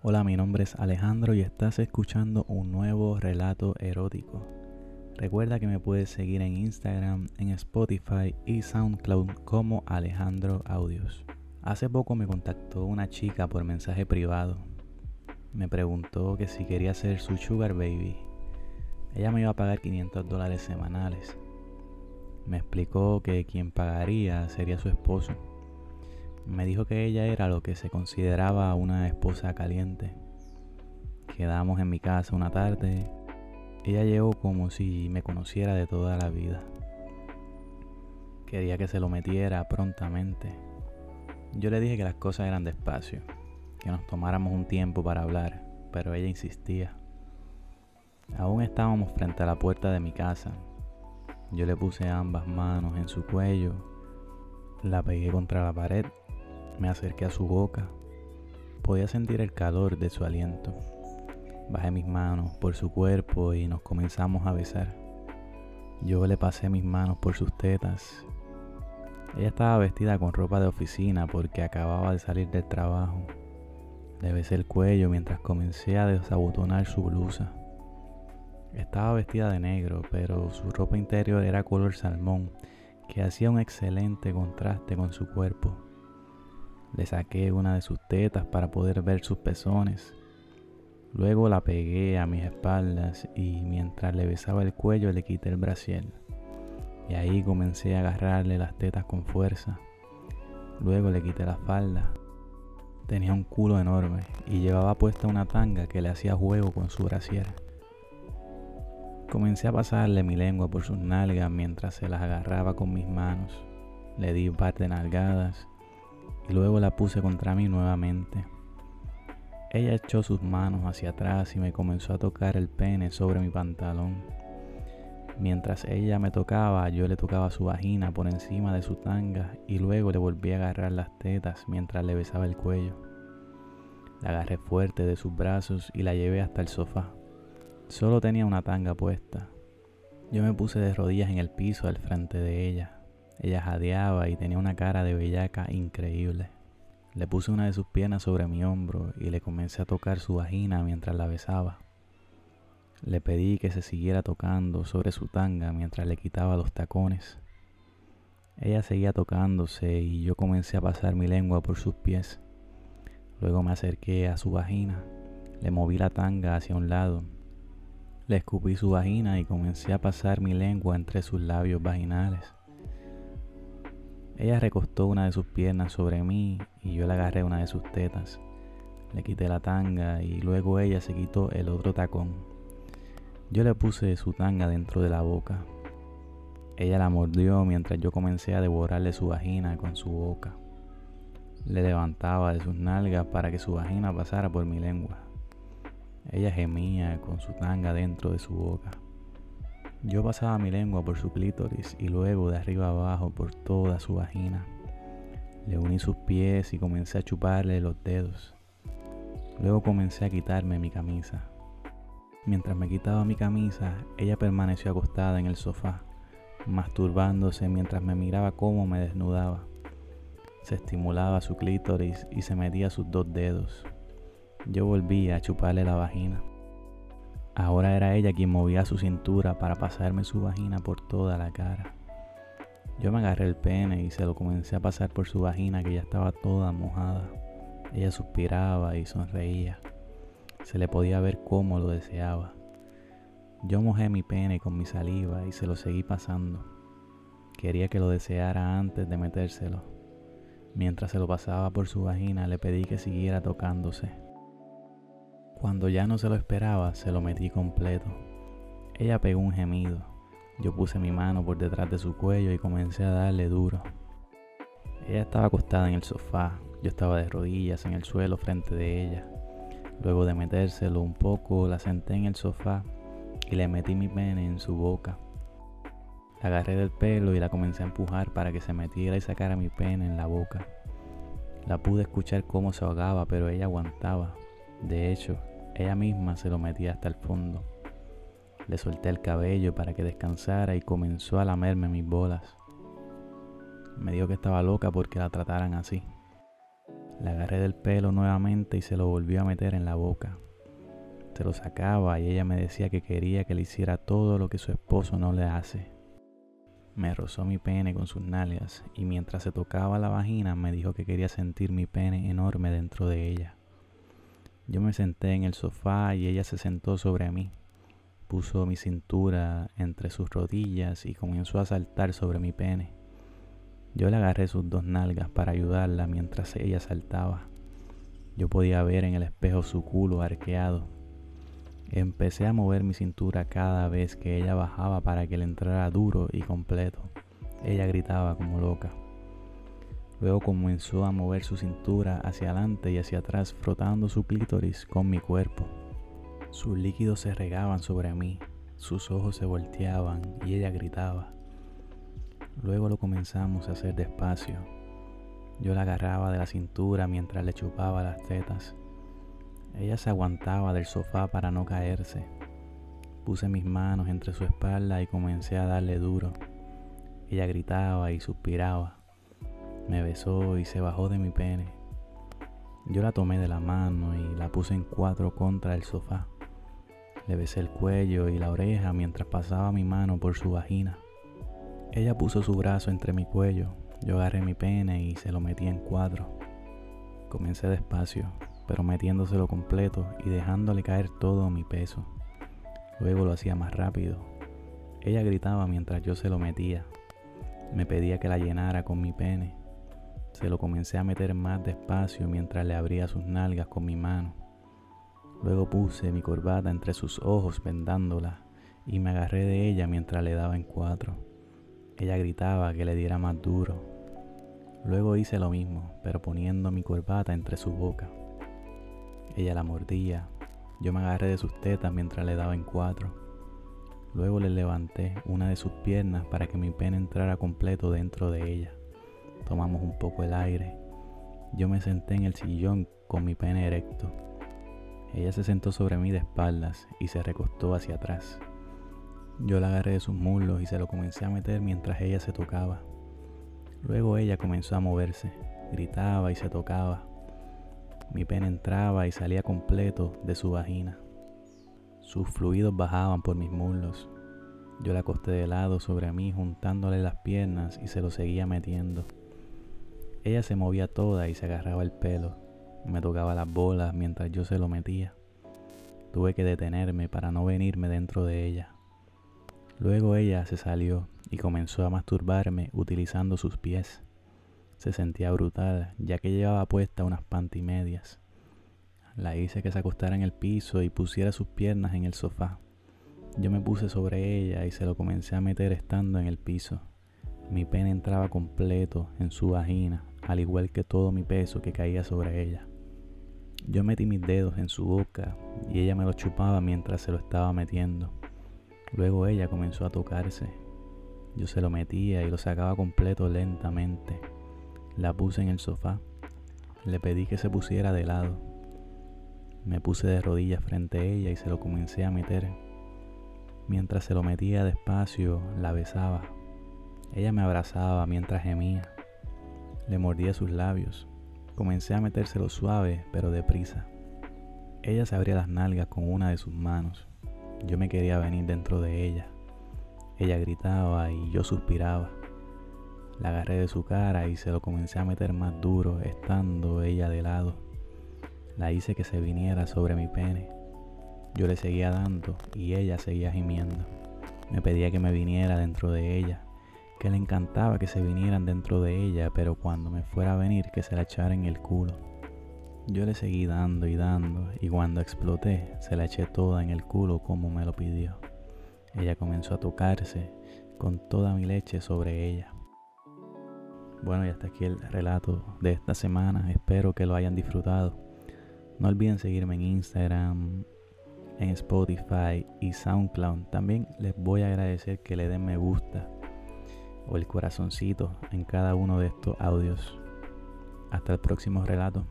Hola, mi nombre es Alejandro y estás escuchando un nuevo relato erótico. Recuerda que me puedes seguir en Instagram, en Spotify y SoundCloud como Alejandro Audios. Hace poco me contactó una chica por mensaje privado. Me preguntó que si quería ser su sugar baby. Ella me iba a pagar 500 dólares semanales. Me explicó que quien pagaría sería su esposo me dijo que ella era lo que se consideraba una esposa caliente. Quedamos en mi casa una tarde. Ella llegó como si me conociera de toda la vida. Quería que se lo metiera prontamente. Yo le dije que las cosas eran despacio, que nos tomáramos un tiempo para hablar, pero ella insistía. Aún estábamos frente a la puerta de mi casa. Yo le puse ambas manos en su cuello, la pegué contra la pared me acerqué a su boca. Podía sentir el calor de su aliento. Bajé mis manos por su cuerpo y nos comenzamos a besar. Yo le pasé mis manos por sus tetas. Ella estaba vestida con ropa de oficina porque acababa de salir del trabajo. Le besé el cuello mientras comencé a desabotonar su blusa. Estaba vestida de negro, pero su ropa interior era color salmón, que hacía un excelente contraste con su cuerpo. Le saqué una de sus tetas para poder ver sus pezones. Luego la pegué a mis espaldas y mientras le besaba el cuello le quité el brasier. Y ahí comencé a agarrarle las tetas con fuerza. Luego le quité la falda. Tenía un culo enorme y llevaba puesta una tanga que le hacía juego con su brasier. Comencé a pasarle mi lengua por sus nalgas mientras se las agarraba con mis manos. Le di un par de nalgadas y luego la puse contra mí nuevamente. Ella echó sus manos hacia atrás y me comenzó a tocar el pene sobre mi pantalón. Mientras ella me tocaba, yo le tocaba su vagina por encima de su tanga y luego le volví a agarrar las tetas mientras le besaba el cuello. La agarré fuerte de sus brazos y la llevé hasta el sofá. Solo tenía una tanga puesta. Yo me puse de rodillas en el piso al frente de ella. Ella jadeaba y tenía una cara de bellaca increíble. Le puse una de sus piernas sobre mi hombro y le comencé a tocar su vagina mientras la besaba. Le pedí que se siguiera tocando sobre su tanga mientras le quitaba los tacones. Ella seguía tocándose y yo comencé a pasar mi lengua por sus pies. Luego me acerqué a su vagina, le moví la tanga hacia un lado, le escupí su vagina y comencé a pasar mi lengua entre sus labios vaginales. Ella recostó una de sus piernas sobre mí y yo le agarré una de sus tetas. Le quité la tanga y luego ella se quitó el otro tacón. Yo le puse su tanga dentro de la boca. Ella la mordió mientras yo comencé a devorarle su vagina con su boca. Le levantaba de sus nalgas para que su vagina pasara por mi lengua. Ella gemía con su tanga dentro de su boca. Yo pasaba mi lengua por su clítoris y luego de arriba abajo por toda su vagina. Le uní sus pies y comencé a chuparle los dedos. Luego comencé a quitarme mi camisa. Mientras me quitaba mi camisa, ella permaneció acostada en el sofá, masturbándose mientras me miraba cómo me desnudaba. Se estimulaba su clítoris y se metía sus dos dedos. Yo volvía a chuparle la vagina. Ahora era ella quien movía su cintura para pasarme su vagina por toda la cara. Yo me agarré el pene y se lo comencé a pasar por su vagina que ya estaba toda mojada. Ella suspiraba y sonreía. Se le podía ver cómo lo deseaba. Yo mojé mi pene con mi saliva y se lo seguí pasando. Quería que lo deseara antes de metérselo. Mientras se lo pasaba por su vagina le pedí que siguiera tocándose. Cuando ya no se lo esperaba, se lo metí completo. Ella pegó un gemido. Yo puse mi mano por detrás de su cuello y comencé a darle duro. Ella estaba acostada en el sofá, yo estaba de rodillas en el suelo frente de ella. Luego de metérselo un poco, la senté en el sofá y le metí mi pene en su boca. La agarré del pelo y la comencé a empujar para que se metiera y sacara mi pene en la boca. La pude escuchar cómo se ahogaba, pero ella aguantaba. De hecho, ella misma se lo metía hasta el fondo. Le solté el cabello para que descansara y comenzó a lamerme mis bolas. Me dijo que estaba loca porque la trataran así. La agarré del pelo nuevamente y se lo volvió a meter en la boca. Se lo sacaba y ella me decía que quería que le hiciera todo lo que su esposo no le hace. Me rozó mi pene con sus nalgas y mientras se tocaba la vagina me dijo que quería sentir mi pene enorme dentro de ella. Yo me senté en el sofá y ella se sentó sobre mí. Puso mi cintura entre sus rodillas y comenzó a saltar sobre mi pene. Yo le agarré sus dos nalgas para ayudarla mientras ella saltaba. Yo podía ver en el espejo su culo arqueado. Empecé a mover mi cintura cada vez que ella bajaba para que le entrara duro y completo. Ella gritaba como loca. Luego comenzó a mover su cintura hacia adelante y hacia atrás frotando su clítoris con mi cuerpo. Sus líquidos se regaban sobre mí, sus ojos se volteaban y ella gritaba. Luego lo comenzamos a hacer despacio. Yo la agarraba de la cintura mientras le chupaba las tetas. Ella se aguantaba del sofá para no caerse. Puse mis manos entre su espalda y comencé a darle duro. Ella gritaba y suspiraba. Me besó y se bajó de mi pene. Yo la tomé de la mano y la puse en cuatro contra el sofá. Le besé el cuello y la oreja mientras pasaba mi mano por su vagina. Ella puso su brazo entre mi cuello, yo agarré mi pene y se lo metí en cuatro. Comencé despacio, pero metiéndoselo completo y dejándole caer todo mi peso. Luego lo hacía más rápido. Ella gritaba mientras yo se lo metía. Me pedía que la llenara con mi pene. Se lo comencé a meter más despacio mientras le abría sus nalgas con mi mano. Luego puse mi corbata entre sus ojos vendándola y me agarré de ella mientras le daba en cuatro. Ella gritaba que le diera más duro. Luego hice lo mismo, pero poniendo mi corbata entre su boca. Ella la mordía. Yo me agarré de sus tetas mientras le daba en cuatro. Luego le levanté una de sus piernas para que mi pene entrara completo dentro de ella. Tomamos un poco el aire. Yo me senté en el sillón con mi pene erecto. Ella se sentó sobre mí de espaldas y se recostó hacia atrás. Yo la agarré de sus muslos y se lo comencé a meter mientras ella se tocaba. Luego ella comenzó a moverse, gritaba y se tocaba. Mi pene entraba y salía completo de su vagina. Sus fluidos bajaban por mis muslos. Yo la acosté de lado sobre mí juntándole las piernas y se lo seguía metiendo. Ella se movía toda y se agarraba el pelo. Me tocaba las bolas mientras yo se lo metía. Tuve que detenerme para no venirme dentro de ella. Luego ella se salió y comenzó a masturbarme utilizando sus pies. Se sentía brutal, ya que llevaba puesta unas pantimedias. La hice que se acostara en el piso y pusiera sus piernas en el sofá. Yo me puse sobre ella y se lo comencé a meter estando en el piso. Mi pene entraba completo en su vagina, al igual que todo mi peso que caía sobre ella. Yo metí mis dedos en su boca y ella me lo chupaba mientras se lo estaba metiendo. Luego ella comenzó a tocarse. Yo se lo metía y lo sacaba completo lentamente. La puse en el sofá. Le pedí que se pusiera de lado. Me puse de rodillas frente a ella y se lo comencé a meter. Mientras se lo metía despacio, la besaba. Ella me abrazaba mientras gemía. Le mordía sus labios. Comencé a metérselo suave, pero deprisa. Ella se abría las nalgas con una de sus manos. Yo me quería venir dentro de ella. Ella gritaba y yo suspiraba. La agarré de su cara y se lo comencé a meter más duro, estando ella de lado. La hice que se viniera sobre mi pene. Yo le seguía dando y ella seguía gimiendo. Me pedía que me viniera dentro de ella, que le encantaba que se vinieran dentro de ella, pero cuando me fuera a venir que se la echara en el culo. Yo le seguí dando y dando y cuando exploté se la eché toda en el culo como me lo pidió. Ella comenzó a tocarse con toda mi leche sobre ella. Bueno, y hasta aquí el relato de esta semana. Espero que lo hayan disfrutado. No olviden seguirme en Instagram, en Spotify y SoundCloud. También les voy a agradecer que le den me gusta o el corazoncito en cada uno de estos audios. Hasta el próximo relato.